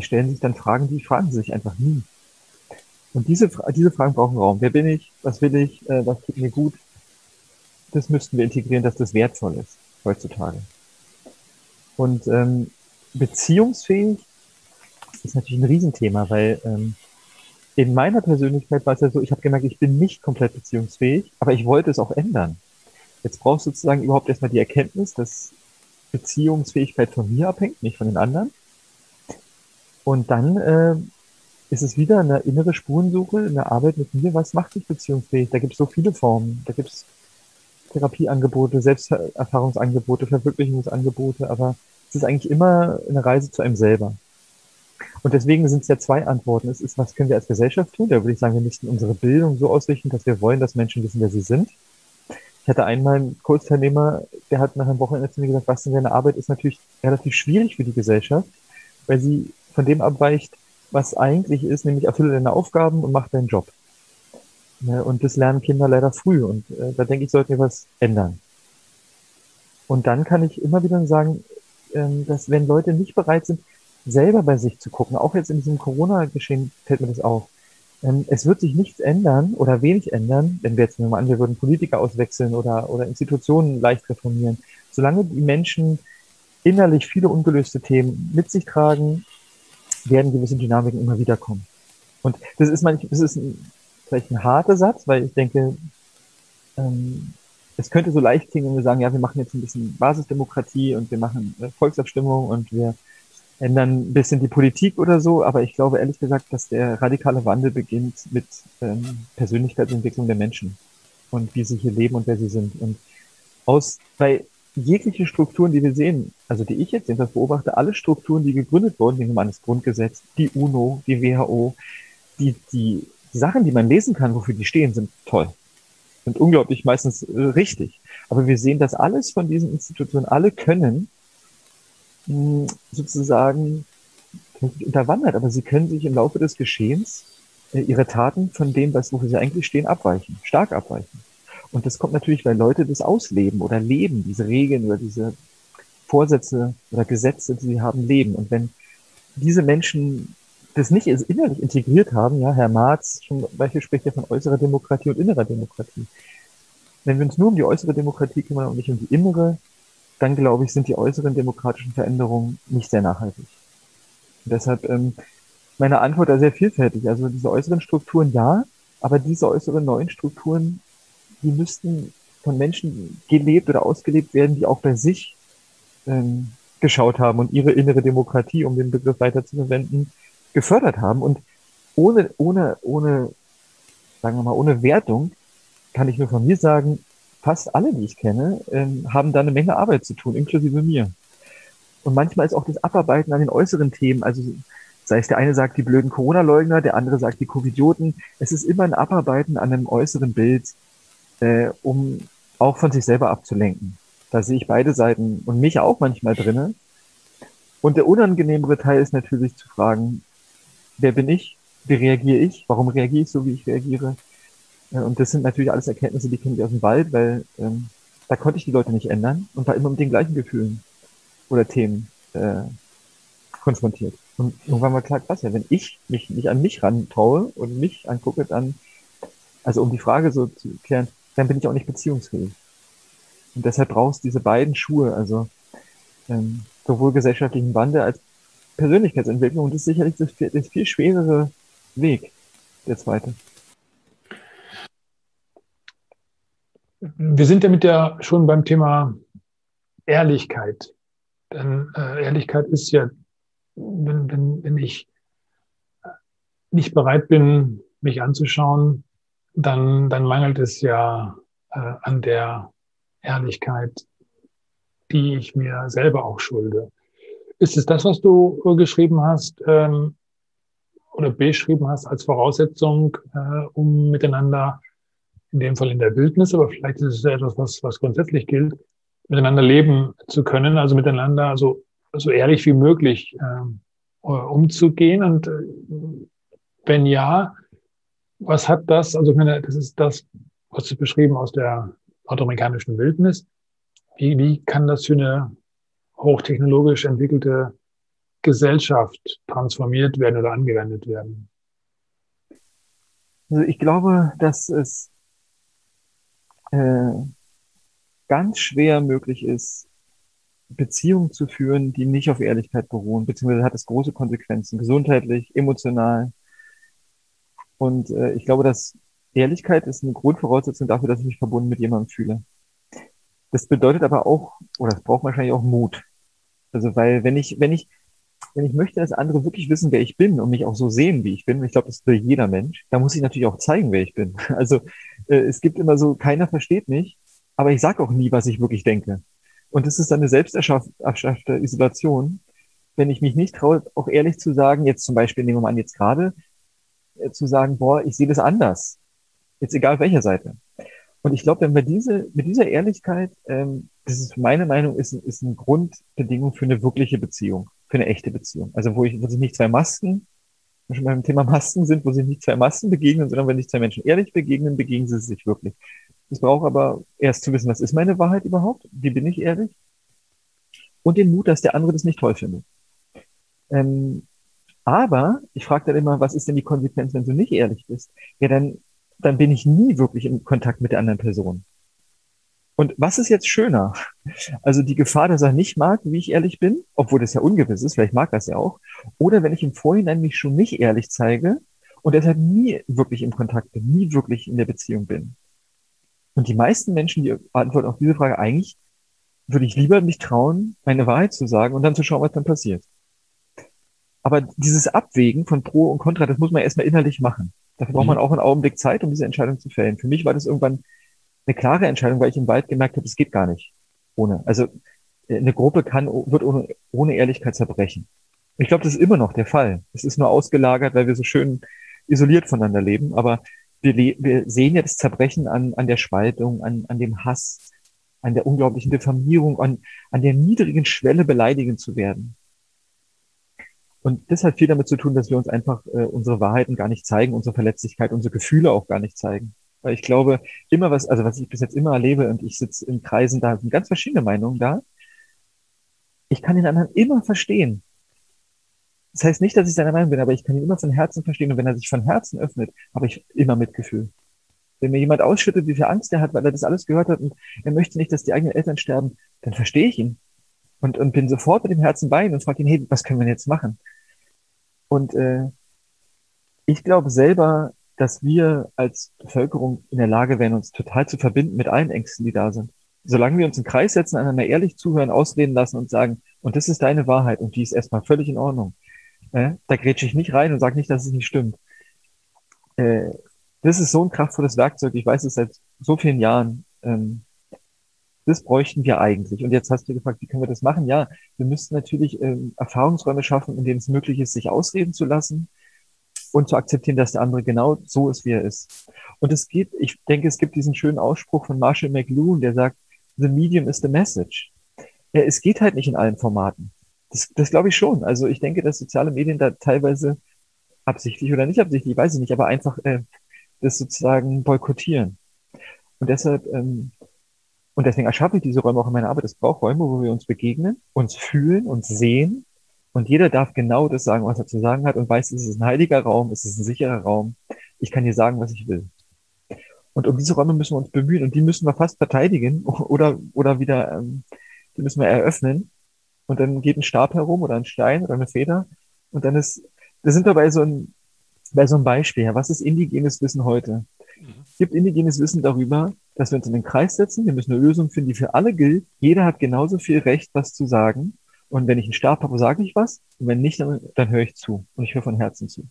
stellen sich dann Fragen, die fragen sie sich einfach nie. Und diese, diese Fragen brauchen Raum. Wer bin ich? Was will ich? Äh, was tut mir gut? das müssten wir integrieren, dass das wertvoll ist heutzutage. Und ähm, beziehungsfähig ist natürlich ein Riesenthema, weil ähm, in meiner Persönlichkeit war es ja so, ich habe gemerkt, ich bin nicht komplett beziehungsfähig, aber ich wollte es auch ändern. Jetzt brauchst du sozusagen überhaupt erstmal die Erkenntnis, dass Beziehungsfähigkeit von mir abhängt, nicht von den anderen. Und dann äh, ist es wieder eine innere Spurensuche, eine Arbeit mit mir. Was macht dich beziehungsfähig? Da gibt es so viele Formen. Da gibt es Therapieangebote, Selbsterfahrungsangebote, Verwirklichungsangebote, aber es ist eigentlich immer eine Reise zu einem selber. Und deswegen sind es ja zwei Antworten. Es ist, was können wir als Gesellschaft tun? Da würde ich sagen, wir müssten unsere Bildung so ausrichten, dass wir wollen, dass Menschen wissen, wer sie sind. Ich hatte einmal einen Kurzteilnehmer, der hat nach einem Wochenende zu mir gesagt, was in seiner Arbeit ist natürlich relativ schwierig für die Gesellschaft, weil sie von dem abweicht, was eigentlich ist, nämlich erfülle deine Aufgaben und mach deinen Job. Ne, und das lernen Kinder leider früh. Und äh, da denke ich, sollten wir was ändern. Und dann kann ich immer wieder sagen, ähm, dass wenn Leute nicht bereit sind, selber bei sich zu gucken, auch jetzt in diesem Corona-Geschehen fällt mir das auf, es wird sich nichts ändern oder wenig ändern, wenn wir jetzt mal an, wir würden Politiker auswechseln oder, oder Institutionen leicht reformieren. Solange die Menschen innerlich viele ungelöste Themen mit sich tragen, werden gewisse Dynamiken immer wieder kommen. Und das ist manchmal, das ist ein vielleicht ein harter Satz, weil ich denke, ähm, es könnte so leicht klingen, wenn wir sagen, ja, wir machen jetzt ein bisschen Basisdemokratie und wir machen äh, Volksabstimmung und wir ändern ein bisschen die Politik oder so, aber ich glaube ehrlich gesagt, dass der radikale Wandel beginnt mit ähm, Persönlichkeitsentwicklung der Menschen und wie sie hier leben und wer sie sind. Und aus, weil jegliche Strukturen, die wir sehen, also die ich jetzt jedenfalls beobachte, alle Strukturen, die gegründet wurden, nehmen wir an das Grundgesetz, die UNO, die WHO, die, die Sachen, die man lesen kann, wofür die stehen, sind toll. Sind unglaublich meistens äh, richtig. Aber wir sehen, dass alles von diesen Institutionen, alle können sozusagen unterwandert, aber sie können sich im Laufe des Geschehens äh, ihre Taten von dem, was wofür sie eigentlich stehen, abweichen, stark abweichen. Und das kommt natürlich, weil Leute das ausleben oder leben, diese Regeln oder diese Vorsätze oder Gesetze, die sie haben, leben. Und wenn diese Menschen das nicht innerlich integriert haben, ja, Herr Marz zum Beispiel spricht ja von äußerer Demokratie und innerer Demokratie. Wenn wir uns nur um die äußere Demokratie kümmern und nicht um die innere, dann glaube ich, sind die äußeren demokratischen Veränderungen nicht sehr nachhaltig. Und deshalb ähm, meine Antwort da sehr vielfältig. Also diese äußeren Strukturen ja, aber diese äußeren neuen Strukturen die müssten von Menschen gelebt oder ausgelebt werden, die auch bei sich ähm, geschaut haben und ihre innere Demokratie, um den Begriff weiter zu verwenden, gefördert haben. Und ohne, ohne, ohne, sagen wir mal, ohne Wertung kann ich nur von mir sagen, fast alle, die ich kenne, ähm, haben da eine Menge Arbeit zu tun, inklusive mir. Und manchmal ist auch das Abarbeiten an den äußeren Themen, also sei es der eine sagt die blöden Corona-Leugner, der andere sagt die Covidioten, es ist immer ein Abarbeiten an einem äußeren Bild, äh, um auch von sich selber abzulenken. Da sehe ich beide Seiten und mich auch manchmal drinne. Und der unangenehmere Teil ist natürlich zu fragen, wer bin ich? Wie reagiere ich? Warum reagiere ich so, wie ich reagiere? Äh, und das sind natürlich alles Erkenntnisse, die kenne ich aus dem Wald, weil ähm, da konnte ich die Leute nicht ändern und war immer mit den gleichen Gefühlen oder Themen äh, konfrontiert. Und irgendwann war klar, krass, ja, wenn ich mich nicht an mich rantraue und mich angucke, dann, also um die Frage so zu klären, dann bin ich auch nicht beziehungsfähig. Und deshalb brauchst du diese beiden Schuhe, also ähm, sowohl gesellschaftlichen Wandel als Persönlichkeitsentwicklung. Und das ist sicherlich das, das viel schwerere Weg, der zweite.
Wir sind ja mit der schon beim Thema Ehrlichkeit. Denn äh, Ehrlichkeit ist ja, wenn, wenn, wenn ich nicht bereit bin, mich anzuschauen, dann, dann mangelt es ja äh, an der Ehrlichkeit, die ich mir selber auch schulde. Ist es das, was du geschrieben hast ähm, oder beschrieben hast als Voraussetzung, äh, um miteinander, in dem Fall in der Wildnis, aber vielleicht ist es etwas, was, was grundsätzlich gilt, miteinander leben zu können, also miteinander so, so ehrlich wie möglich äh, umzugehen. Und äh, wenn ja, was hat das, also ich meine, das ist das, was ist beschrieben aus der nordamerikanischen Wildnis. Wie, wie kann das für eine hochtechnologisch entwickelte Gesellschaft transformiert werden oder angewendet werden?
Also ich glaube, dass es äh, ganz schwer möglich ist, Beziehungen zu führen, die nicht auf Ehrlichkeit beruhen, beziehungsweise hat es große Konsequenzen, gesundheitlich, emotional, und äh, ich glaube, dass Ehrlichkeit ist eine Grundvoraussetzung dafür, dass ich mich verbunden mit jemandem fühle. Das bedeutet aber auch, oder es braucht wahrscheinlich auch Mut. Also, weil wenn ich, wenn ich, wenn ich möchte, dass andere wirklich wissen, wer ich bin und mich auch so sehen, wie ich bin, ich glaube, das will jeder Mensch, dann muss ich natürlich auch zeigen, wer ich bin. Also äh, es gibt immer so, keiner versteht mich, aber ich sage auch nie, was ich wirklich denke. Und das ist dann eine selbsterschaffte Isolation, wenn ich mich nicht traue, auch ehrlich zu sagen, jetzt zum Beispiel, nehmen wir mal an, jetzt gerade, äh, zu sagen, boah, ich sehe das anders. Jetzt egal auf welcher Seite. Und ich glaube, wenn wir diese, mit dieser Ehrlichkeit, ähm, das ist meine Meinung, ist, ist eine Grundbedingung für eine wirkliche Beziehung, für eine echte Beziehung. Also wo ich, wo sich nicht zwei Masken, schon beim Thema Masken sind, wo sich nicht zwei Masken begegnen, sondern wenn sich zwei Menschen ehrlich begegnen, begegnen sie sich wirklich. Ich brauche aber erst zu wissen, was ist meine Wahrheit überhaupt? Wie bin ich ehrlich? Und den Mut, dass der andere das nicht toll findet. Ähm, aber ich frage dann immer, was ist denn die Konsequenz, wenn du nicht ehrlich bist? Ja, dann, dann bin ich nie wirklich in Kontakt mit der anderen Person. Und was ist jetzt schöner? Also die Gefahr, dass er nicht mag, wie ich ehrlich bin, obwohl das ja ungewiss ist, vielleicht mag er es ja auch. Oder wenn ich im Vorhinein mich schon nicht ehrlich zeige und deshalb nie wirklich im Kontakt bin, nie wirklich in der Beziehung bin. Und die meisten Menschen, die antworten auf diese Frage, eigentlich würde ich lieber mich trauen, meine Wahrheit zu sagen und dann zu schauen, was dann passiert. Aber dieses Abwägen von Pro und Contra, das muss man erstmal innerlich machen. Dafür braucht man mhm. auch einen Augenblick Zeit, um diese Entscheidung zu fällen. Für mich war das irgendwann eine klare Entscheidung, weil ich im Wald gemerkt habe, es geht gar nicht ohne. Also eine Gruppe kann, wird ohne, ohne Ehrlichkeit zerbrechen. Ich glaube, das ist immer noch der Fall. Es ist nur ausgelagert, weil wir so schön isoliert voneinander leben. Aber wir, wir sehen ja das Zerbrechen an, an der Spaltung, an, an dem Hass, an der unglaublichen Diffamierung, an, an der niedrigen Schwelle beleidigend zu werden. Und das hat viel damit zu tun, dass wir uns einfach äh, unsere Wahrheiten gar nicht zeigen, unsere Verletzlichkeit, unsere Gefühle auch gar nicht zeigen. Weil ich glaube, immer was, also was ich bis jetzt immer erlebe, und ich sitze in Kreisen, da sind ganz verschiedene Meinungen da. Ich kann den anderen immer verstehen. Das heißt nicht, dass ich seiner Meinung bin, aber ich kann ihn immer von Herzen verstehen. Und wenn er sich von Herzen öffnet, habe ich immer Mitgefühl. Wenn mir jemand ausschüttet, wie viel Angst er hat, weil er das alles gehört hat und er möchte nicht, dass die eigenen Eltern sterben, dann verstehe ich ihn und, und bin sofort mit dem Herzen bei ihm und frage ihn, hey, was können wir jetzt machen? Und äh, ich glaube selber, dass wir als Bevölkerung in der Lage wären, uns total zu verbinden mit allen Ängsten, die da sind. Solange wir uns im Kreis setzen, einander ehrlich zuhören, ausreden lassen und sagen, und das ist deine Wahrheit und die ist erstmal völlig in Ordnung. Äh, da grätsche ich nicht rein und sage nicht, dass es nicht stimmt. Äh, das ist so ein kraftvolles Werkzeug. Ich weiß es seit so vielen Jahren. Ähm, das bräuchten wir eigentlich. Und jetzt hast du gefragt, wie können wir das machen? Ja, wir müssten natürlich ähm, Erfahrungsräume schaffen, in denen es möglich ist, sich ausreden zu lassen und zu akzeptieren, dass der andere genau so ist, wie er ist. Und es gibt, ich denke, es gibt diesen schönen Ausspruch von Marshall McLuhan, der sagt, the medium is the message. Ja, es geht halt nicht in allen Formaten. Das, das glaube ich schon. Also ich denke, dass soziale Medien da teilweise absichtlich oder nicht absichtlich, weiß ich nicht, aber einfach äh, das sozusagen boykottieren. Und deshalb, ähm, und deswegen erschaffe ich diese Räume auch in meiner Arbeit. Es braucht Räume, wo wir uns begegnen, uns fühlen, uns sehen. Und jeder darf genau das sagen, was er zu sagen hat und weiß, es ist ein heiliger Raum, es ist ein sicherer Raum. Ich kann dir sagen, was ich will. Und um diese Räume müssen wir uns bemühen und die müssen wir fast verteidigen oder, oder wieder, ähm, die müssen wir eröffnen. Und dann geht ein Stab herum oder ein Stein oder eine Feder. Und dann ist, da sind wir bei so ein, bei so einem Beispiel. Ja, was ist indigenes Wissen heute? Mhm. Es gibt indigenes Wissen darüber, dass wir uns in den Kreis setzen. Wir müssen eine Lösung finden, die für alle gilt. Jeder hat genauso viel Recht, was zu sagen. Und wenn ich einen Stab habe, sage ich was. Und wenn nicht, dann, dann höre ich zu. Und ich höre von Herzen zu.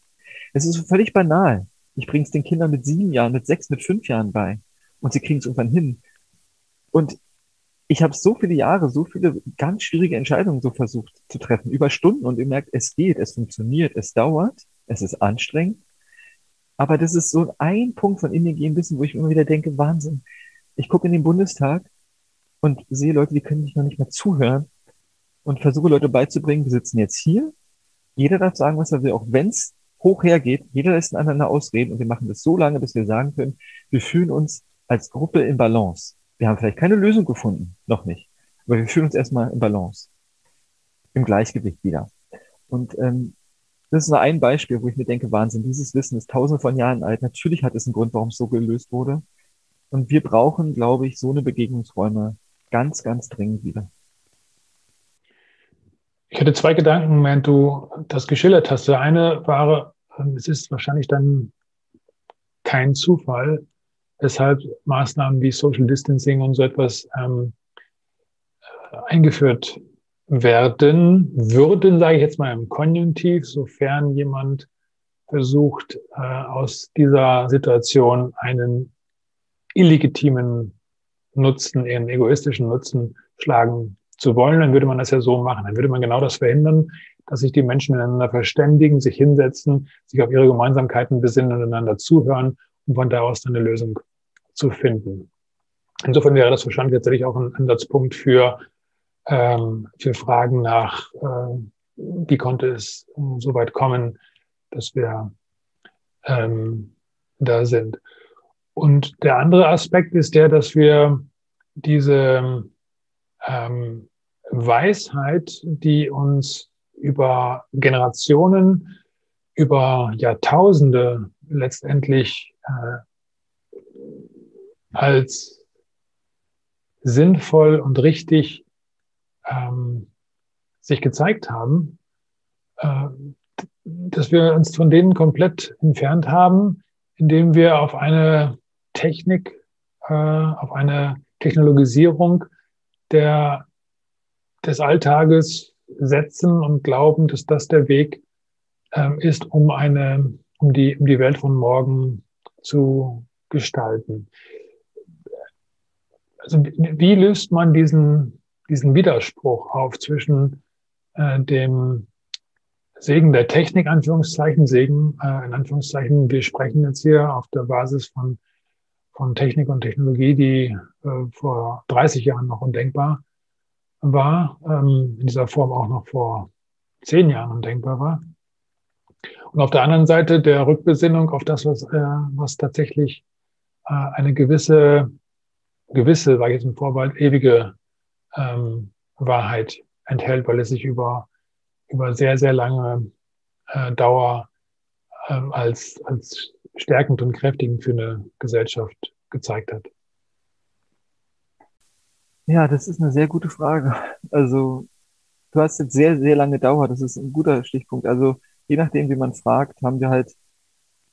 Es ist völlig banal. Ich bringe es den Kindern mit sieben Jahren, mit sechs, mit fünf Jahren bei. Und sie kriegen es irgendwann hin. Und ich habe so viele Jahre, so viele ganz schwierige Entscheidungen so versucht zu treffen, über Stunden und ihr merkt, es geht, es funktioniert, es dauert, es ist anstrengend. Aber das ist so ein Punkt von indigenem Wissen, wo ich immer wieder denke, Wahnsinn. Ich gucke in den Bundestag und sehe Leute, die können sich noch nicht mehr zuhören und versuche Leute beizubringen, wir sitzen jetzt hier. Jeder darf sagen, was er will, auch wenn es hoch hergeht. Jeder lässt einander ausreden und wir machen das so lange, bis wir sagen können, wir fühlen uns als Gruppe in Balance. Wir haben vielleicht keine Lösung gefunden, noch nicht. Aber wir fühlen uns erstmal in Balance, im Gleichgewicht wieder. Und ähm, das ist nur ein Beispiel, wo ich mir denke, Wahnsinn, dieses Wissen ist tausende von Jahren alt. Natürlich hat es einen Grund, warum es so gelöst wurde. Und wir brauchen, glaube ich, so eine Begegnungsräume ganz, ganz dringend wieder.
Ich hatte zwei Gedanken, während du das geschildert hast. Der eine war, ähm, es ist wahrscheinlich dann kein Zufall, weshalb Maßnahmen wie Social Distancing und so etwas ähm, äh, eingeführt werden würden, sage ich jetzt mal im Konjunktiv, sofern jemand versucht, äh, aus dieser Situation einen illegitimen Nutzen, einen egoistischen Nutzen schlagen zu wollen, dann würde man das ja so machen. Dann würde man genau das verhindern, dass sich die Menschen miteinander verständigen, sich hinsetzen, sich auf ihre Gemeinsamkeiten besinnen und einander zuhören um von daraus dann eine Lösung zu finden. Insofern wäre das wahrscheinlich tatsächlich auch ein Ansatzpunkt für, ähm, für Fragen nach, äh, wie konnte es so weit kommen, dass wir ähm, da sind. Und der andere Aspekt ist der, dass wir diese ähm, Weisheit, die uns über Generationen, über Jahrtausende letztendlich äh, als sinnvoll und richtig ähm, sich gezeigt haben, äh, dass wir uns von denen komplett entfernt haben, indem wir auf eine Technik äh, auf eine Technologisierung der, des Alltages setzen und glauben, dass das der Weg äh, ist, um eine, um die, um die Welt von morgen zu gestalten. Also wie löst man diesen, diesen Widerspruch auf zwischen äh, dem Segen der Technik, Anführungszeichen, Segen, äh, in Anführungszeichen, wir sprechen jetzt hier auf der Basis von, von Technik und Technologie, die äh, vor 30 Jahren noch undenkbar war, ähm, in dieser Form auch noch vor zehn Jahren undenkbar war. Und auf der anderen Seite der Rückbesinnung auf das, was, äh, was tatsächlich äh, eine gewisse, gewisse, ich jetzt im Vorwald, ewige ähm, Wahrheit enthält, weil es sich über über sehr, sehr lange äh, Dauer ähm, als, als stärkend und kräftigend für eine Gesellschaft gezeigt hat?
Ja, das ist eine sehr gute Frage. Also, du hast jetzt sehr, sehr lange Dauer. Das ist ein guter Stichpunkt. Also, je nachdem, wie man fragt, haben wir halt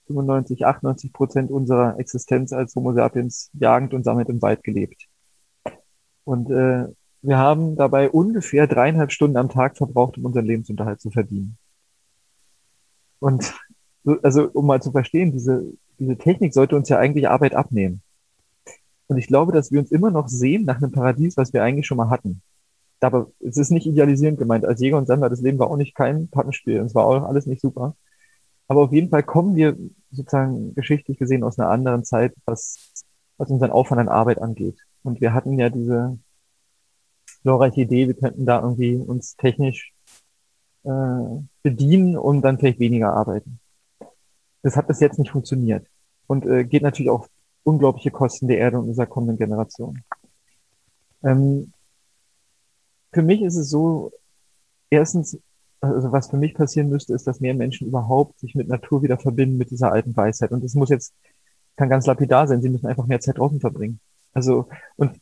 95, 98 Prozent unserer Existenz als Homo sapiens jagend und sammelnd im Wald gelebt. Und äh, wir haben dabei ungefähr dreieinhalb Stunden am Tag verbraucht, um unseren Lebensunterhalt zu verdienen. Und also um mal zu verstehen, diese, diese Technik sollte uns ja eigentlich Arbeit abnehmen. Und ich glaube, dass wir uns immer noch sehen nach einem Paradies, was wir eigentlich schon mal hatten. Aber es ist nicht idealisierend gemeint. Als Jäger und Sammler, das Leben war auch nicht kein Pappenspiel. Es war auch alles nicht super. Aber auf jeden Fall kommen wir sozusagen geschichtlich gesehen aus einer anderen Zeit, was, was unseren Aufwand an Arbeit angeht. Und wir hatten ja diese glorreiche Idee, wir könnten da irgendwie uns technisch äh, bedienen und dann vielleicht weniger arbeiten. Das hat bis jetzt nicht funktioniert und äh, geht natürlich auf unglaubliche Kosten der Erde und dieser kommenden Generation. Ähm, für mich ist es so, erstens, also was für mich passieren müsste, ist, dass mehr Menschen überhaupt sich mit Natur wieder verbinden, mit dieser alten Weisheit. Und das muss jetzt, kann ganz lapidar sein, sie müssen einfach mehr Zeit draußen verbringen. Also, und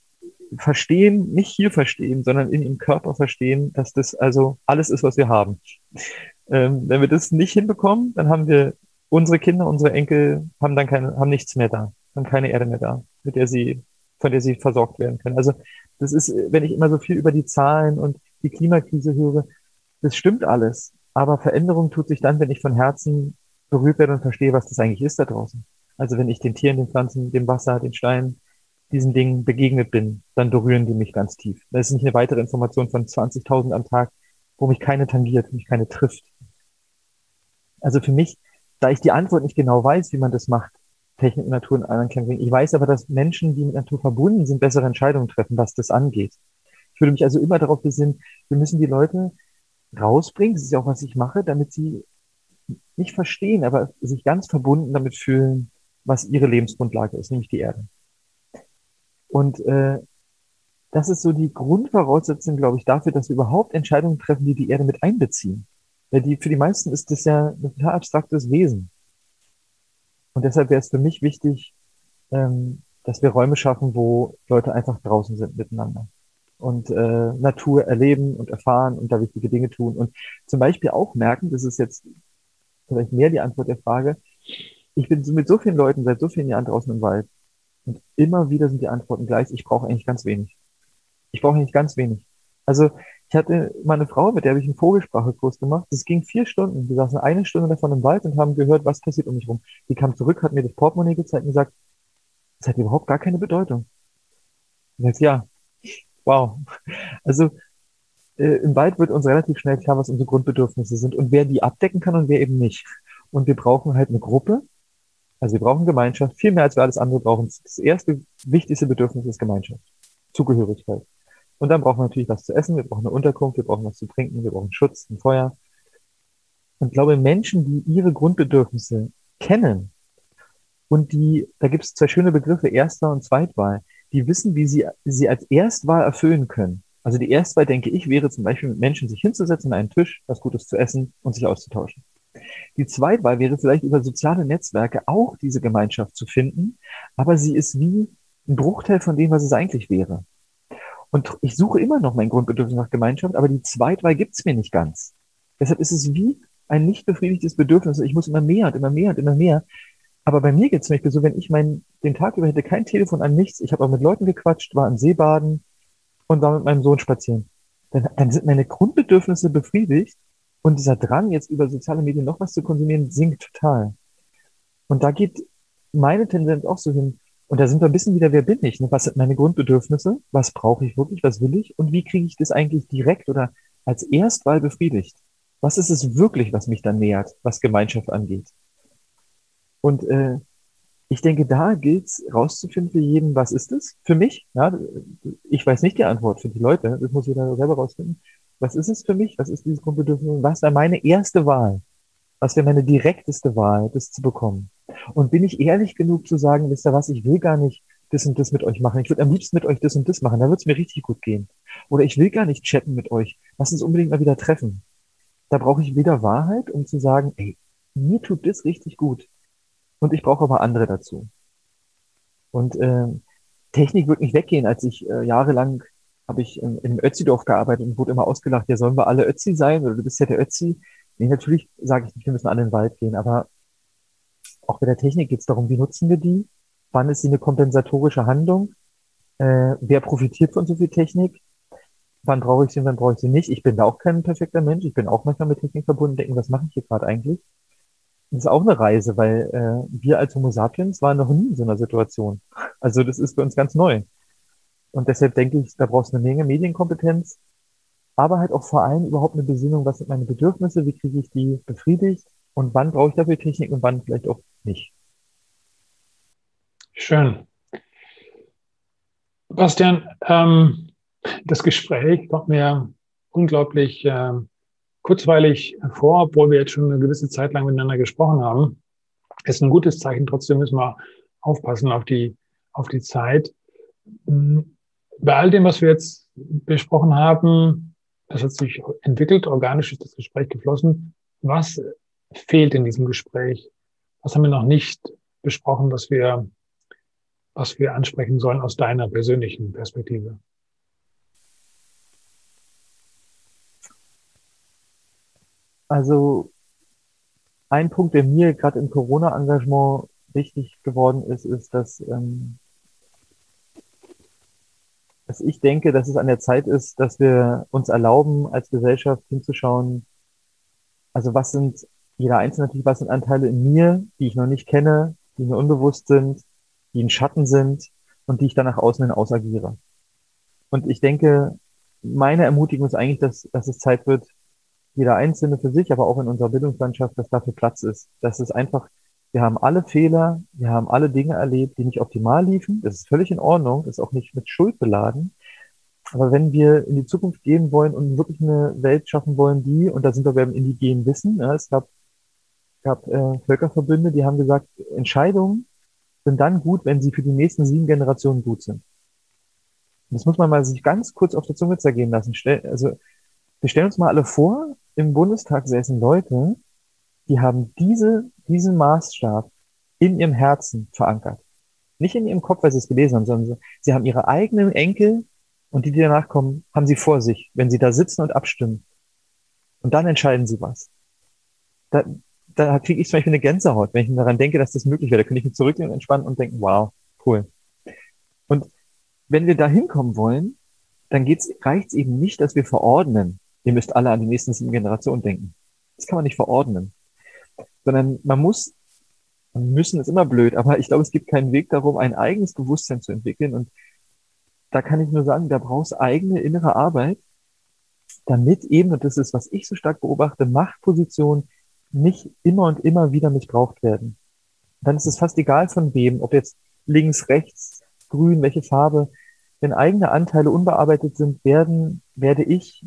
verstehen, nicht hier verstehen, sondern in ihrem Körper verstehen, dass das also alles ist, was wir haben. Ähm, wenn wir das nicht hinbekommen, dann haben wir unsere Kinder, unsere Enkel haben dann keine, haben nichts mehr da, haben keine Erde mehr da, mit der sie, von der sie versorgt werden können. Also das ist, wenn ich immer so viel über die Zahlen und die Klimakrise höre, das stimmt alles. Aber Veränderung tut sich dann, wenn ich von Herzen berührt werde und verstehe, was das eigentlich ist da draußen. Also wenn ich den Tieren, den Pflanzen, dem Wasser, den Steinen, diesen Dingen begegnet bin, dann berühren die mich ganz tief. Das ist nicht eine weitere Information von 20.000 am Tag, wo mich keine tangiert, mich keine trifft. Also für mich, da ich die Antwort nicht genau weiß, wie man das macht, Technik Natur in Einklang bringen. Ich weiß aber, dass Menschen, die mit Natur verbunden sind, bessere Entscheidungen treffen, was das angeht. Ich würde mich also immer darauf besinnen, wir müssen die Leute rausbringen, das ist ja auch, was ich mache, damit sie nicht verstehen, aber sich ganz verbunden damit fühlen, was ihre Lebensgrundlage ist, nämlich die Erde. Und äh, das ist so die Grundvoraussetzung, glaube ich, dafür, dass wir überhaupt Entscheidungen treffen, die die Erde mit einbeziehen. Weil die, für die meisten ist das ja ein total abstraktes Wesen. Und deshalb wäre es für mich wichtig, ähm, dass wir Räume schaffen, wo Leute einfach draußen sind miteinander und äh, Natur erleben und erfahren und da wichtige Dinge tun. Und zum Beispiel auch merken, das ist jetzt vielleicht mehr die Antwort der Frage, ich bin mit so vielen Leuten seit so vielen Jahren draußen im Wald und immer wieder sind die Antworten gleich, ich brauche eigentlich ganz wenig. Ich brauche eigentlich ganz wenig. Also ich hatte meine Frau, mit der habe ich einen Vogelsprachekurs gemacht. Das ging vier Stunden. Wir saßen eine Stunde davon im Wald und haben gehört, was passiert um mich rum. Die kam zurück, hat mir das Portemonnaie gezeigt und gesagt, das hat überhaupt gar keine Bedeutung. Ich sagte, ja, wow. Also äh, im Wald wird uns relativ schnell klar, was unsere Grundbedürfnisse sind und wer die abdecken kann und wer eben nicht. Und wir brauchen halt eine Gruppe, also wir brauchen Gemeinschaft, viel mehr als wir alles andere brauchen. Das erste wichtigste Bedürfnis ist Gemeinschaft, Zugehörigkeit. Und dann brauchen wir natürlich was zu essen, wir brauchen eine Unterkunft, wir brauchen was zu trinken, wir brauchen Schutz, ein Feuer. Und ich glaube, Menschen, die ihre Grundbedürfnisse kennen und die, da gibt es zwei schöne Begriffe, Erster- und Zweitwahl, die wissen, wie sie sie als Erstwahl erfüllen können. Also die Erstwahl, denke ich, wäre zum Beispiel mit Menschen sich hinzusetzen an einen Tisch, was Gutes zu essen und sich auszutauschen. Die Zweitwahl wäre vielleicht über soziale Netzwerke auch diese Gemeinschaft zu finden, aber sie ist wie ein Bruchteil von dem, was es eigentlich wäre. Und ich suche immer noch mein Grundbedürfnis nach Gemeinschaft, aber die Zweitwahl gibt's mir nicht ganz. Deshalb ist es wie ein nicht befriedigtes Bedürfnis. Ich muss immer mehr und immer mehr und immer mehr. Aber bei mir geht es zum Beispiel so, wenn ich mein, den Tag über hätte kein Telefon an nichts, ich habe auch mit Leuten gequatscht, war am Seebaden und war mit meinem Sohn spazieren, dann, dann sind meine Grundbedürfnisse befriedigt und dieser Drang, jetzt über soziale Medien noch was zu konsumieren, sinkt total. Und da geht meine Tendenz auch so hin. Und da sind wir ein bisschen wieder, wer bin ich? Ne? Was sind meine Grundbedürfnisse? Was brauche ich wirklich? Was will ich? Und wie kriege ich das eigentlich direkt oder als Erstwahl befriedigt? Was ist es wirklich, was mich dann nähert, was Gemeinschaft angeht? Und äh, ich denke, da gilt es rauszufinden für jeden, was ist es für mich? Ja, ich weiß nicht die Antwort für die Leute, das muss jeder selber rausfinden. Was ist es für mich? Was ist dieses Grundbedürfnis? Was wäre meine erste Wahl? Was wäre meine direkteste Wahl, das zu bekommen? Und bin ich ehrlich genug zu sagen, wisst ihr was, ich will gar nicht das und das mit euch machen. Ich würde am liebsten mit euch das und das machen. Da wird es mir richtig gut gehen. Oder ich will gar nicht chatten mit euch. Lass uns unbedingt mal wieder treffen. Da brauche ich wieder Wahrheit, um zu sagen, ey, mir tut das richtig gut. Und ich brauche aber andere dazu. Und äh, Technik wird nicht weggehen. Als ich äh, jahrelang habe ich in, in Ötzidorf gearbeitet und wurde immer ausgelacht, ja, sollen wir alle Ötzi sein? Oder du bist ja der Ötzi. Nee, natürlich sage ich nicht, wir müssen alle in den Wald gehen, aber auch bei der Technik geht es darum, wie nutzen wir die? Wann ist sie eine kompensatorische Handlung? Äh, wer profitiert von so viel Technik? Wann brauche ich sie und wann brauche ich sie nicht? Ich bin da auch kein perfekter Mensch. Ich bin auch manchmal mit Technik verbunden, denken, was mache ich hier gerade eigentlich? Das ist auch eine Reise, weil äh, wir als Homo sapiens waren noch nie in so einer Situation. Also das ist für uns ganz neu. Und deshalb denke ich, da brauchst du eine Menge Medienkompetenz, aber halt auch vor allem überhaupt eine Besinnung, was sind meine Bedürfnisse, wie kriege ich die befriedigt und wann brauche ich dafür Technik und wann vielleicht auch nicht.
Schön. Bastian, ähm, das Gespräch kommt mir unglaublich äh, kurzweilig vor, obwohl wir jetzt schon eine gewisse Zeit lang miteinander gesprochen haben. Ist ein gutes Zeichen. Trotzdem müssen wir aufpassen auf die, auf die Zeit. Hm, bei all dem, was wir jetzt besprochen haben, das hat sich entwickelt, organisch ist das Gespräch geflossen. Was fehlt in diesem Gespräch? Was haben wir noch nicht besprochen, was wir, was wir ansprechen sollen aus deiner persönlichen Perspektive?
Also ein Punkt, der mir gerade im Corona-Engagement wichtig geworden ist, ist, dass, ähm, dass ich denke, dass es an der Zeit ist, dass wir uns erlauben, als Gesellschaft hinzuschauen, also was sind jeder Einzelne natürlich, was sind Anteile in mir, die ich noch nicht kenne, die mir unbewusst sind, die in Schatten sind und die ich dann nach außen hin ausagiere. Und ich denke, meine Ermutigung ist eigentlich, dass, dass es Zeit wird, jeder Einzelne für sich, aber auch in unserer Bildungslandschaft, dass dafür Platz ist. Das ist einfach, wir haben alle Fehler, wir haben alle Dinge erlebt, die nicht optimal liefen. Das ist völlig in Ordnung, ist auch nicht mit Schuld beladen. Aber wenn wir in die Zukunft gehen wollen und wirklich eine Welt schaffen wollen, die, und da sind wir beim indigenen Wissen, ja, es gab, gab äh, Völkerverbünde, die haben gesagt, Entscheidungen sind dann gut, wenn sie für die nächsten sieben Generationen gut sind. Und das muss man mal sich ganz kurz auf der Zunge zergehen lassen. Also wir stellen uns mal alle vor, im Bundestag säßen Leute, die haben diese, diesen Maßstab in ihrem Herzen verankert. Nicht in ihrem Kopf, weil sie es gelesen haben, sondern sie haben ihre eigenen Enkel und die, die danach kommen, haben sie vor sich, wenn sie da sitzen und abstimmen. Und dann entscheiden sie was. Da, da kriege ich zum Beispiel eine Gänsehaut, wenn ich daran denke, dass das möglich wäre. Da könnte ich mich zurücklehnen, entspannen und denken, wow, cool. Und wenn wir da hinkommen wollen, dann reicht es eben nicht, dass wir verordnen, ihr müsst alle an die nächsten sieben Generationen denken. Das kann man nicht verordnen. Sondern man muss, müssen ist immer blöd, aber ich glaube, es gibt keinen Weg darum, ein eigenes Bewusstsein zu entwickeln. Und da kann ich nur sagen, da brauchst eigene innere Arbeit, damit eben, und das ist, was ich so stark beobachte, Machtpositionen nicht immer und immer wieder missbraucht werden. Dann ist es fast egal von wem, ob jetzt links, rechts, grün, welche Farbe. Wenn eigene Anteile unbearbeitet sind, werden, werde ich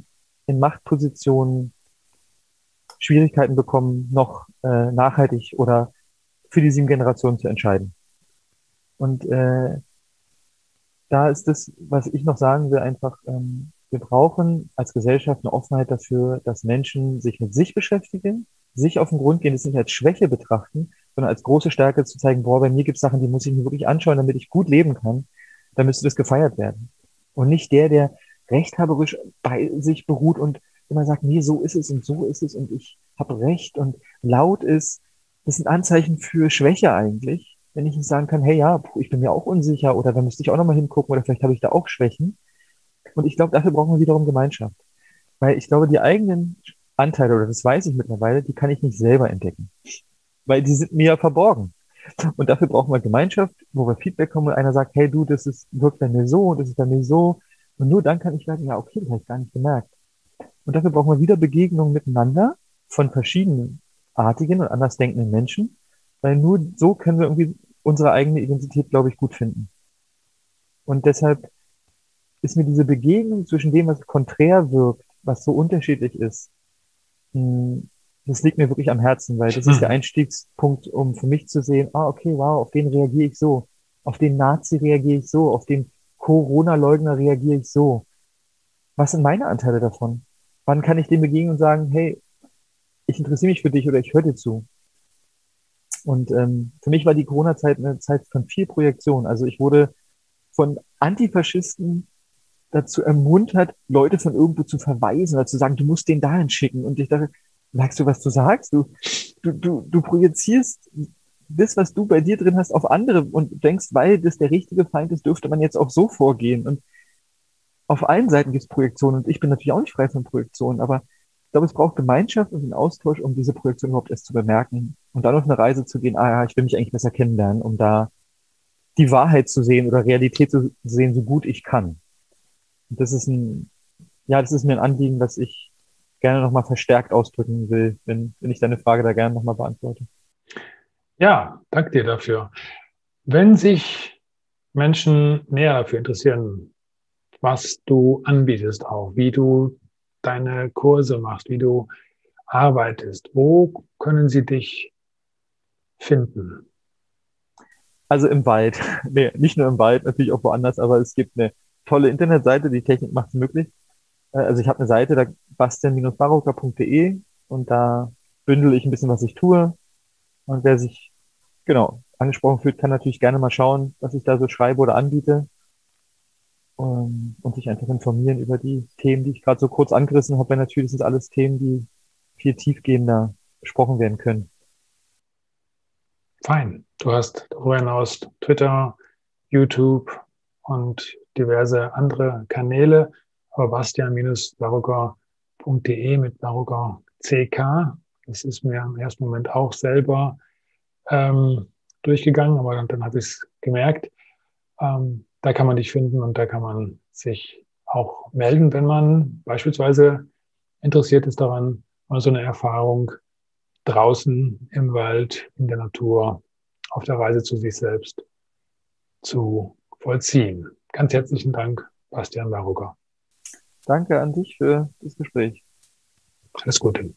in Machtpositionen Schwierigkeiten bekommen, noch äh, nachhaltig oder für die sieben Generationen zu entscheiden. Und äh, da ist das, was ich noch sagen will, einfach, ähm, wir brauchen als Gesellschaft eine Offenheit dafür, dass Menschen sich mit sich beschäftigen, sich auf den Grund gehen, das nicht als Schwäche betrachten, sondern als große Stärke zu zeigen, boah, bei mir gibt es Sachen, die muss ich mir wirklich anschauen, damit ich gut leben kann, dann müsste das gefeiert werden. Und nicht der, der rechthaberisch bei sich beruht und immer sagt, nee, so ist es und so ist es und ich habe recht und laut ist. das sind Anzeichen für Schwäche eigentlich, wenn ich nicht sagen kann, hey ja, ich bin mir auch unsicher oder da müsste ich auch nochmal hingucken oder vielleicht habe ich da auch Schwächen. Und ich glaube, dafür brauchen wir wiederum Gemeinschaft. Weil ich glaube, die eigenen Anteile, oder das weiß ich mittlerweile, die kann ich nicht selber entdecken. Weil die sind mir verborgen. Und dafür brauchen wir Gemeinschaft, wo wir Feedback kommen und einer sagt, hey du, das ist, wirkt bei mir so, das ist bei mir so. Und nur dann kann ich sagen, ja, okay, das habe ich gar nicht gemerkt. Und dafür brauchen wir wieder Begegnungen miteinander von verschiedenen artigen und anders denkenden Menschen, weil nur so können wir irgendwie unsere eigene Identität, glaube ich, gut finden. Und deshalb ist mir diese Begegnung zwischen dem, was konträr wirkt, was so unterschiedlich ist, das liegt mir wirklich am Herzen, weil das ist der hm. Einstiegspunkt, um für mich zu sehen, ah, okay, wow, auf den reagiere ich so, auf den Nazi reagiere ich so, auf den Corona-Leugner reagiere ich so. Was sind meine Anteile davon? Wann kann ich dem begegnen und sagen, hey, ich interessiere mich für dich oder ich höre dir zu? Und ähm, für mich war die Corona-Zeit eine Zeit von viel Projektion. Also ich wurde von Antifaschisten dazu ermuntert, Leute von irgendwo zu verweisen oder zu sagen, du musst den dahin schicken. Und ich dachte, merkst du, was du sagst? Du, du, du, du projizierst das, was du bei dir drin hast, auf andere und denkst, weil das der richtige Feind ist, dürfte man jetzt auch so vorgehen. Und auf allen Seiten gibt es Projektionen und ich bin natürlich auch nicht frei von Projektionen, aber ich glaube, es braucht Gemeinschaft und den Austausch, um diese Projektion überhaupt erst zu bemerken und dann auf eine Reise zu gehen, ah ja, ich will mich eigentlich besser kennenlernen, um da die Wahrheit zu sehen oder Realität zu sehen, so gut ich kann. Das ist ein, ja, das ist mir ein Anliegen, das ich gerne nochmal verstärkt ausdrücken will, wenn, wenn ich deine Frage da gerne nochmal beantworte.
Ja, danke dir dafür. Wenn sich Menschen näher dafür interessieren, was du anbietest auch, wie du deine Kurse machst, wie du arbeitest, wo können sie dich finden?
Also im Wald. Nee, nicht nur im Wald, natürlich auch woanders, aber es gibt eine tolle Internetseite, die Technik macht es möglich. Äh, also ich habe eine Seite, da bastian-barocker.de und da bündel ich ein bisschen, was ich tue. Und wer sich genau angesprochen fühlt, kann natürlich gerne mal schauen, was ich da so schreibe oder anbiete. Um, und sich einfach informieren über die Themen, die ich gerade so kurz angerissen habe, weil natürlich sind alles Themen, die viel tiefgehender besprochen werden können.
Fein. Du hast darüber hinaus Twitter, YouTube und diverse andere Kanäle. Aber bastian-barocker.de mit Barocker CK. Das ist mir im ersten Moment auch selber ähm, durchgegangen, aber dann, dann habe ich es gemerkt. Ähm, da kann man dich finden und da kann man sich auch melden, wenn man beispielsweise interessiert ist daran, mal so eine Erfahrung draußen im Wald, in der Natur, auf der Reise zu sich selbst zu vollziehen. Ganz herzlichen Dank, Bastian Barucker.
Danke an dich für das Gespräch.
Alles Gute.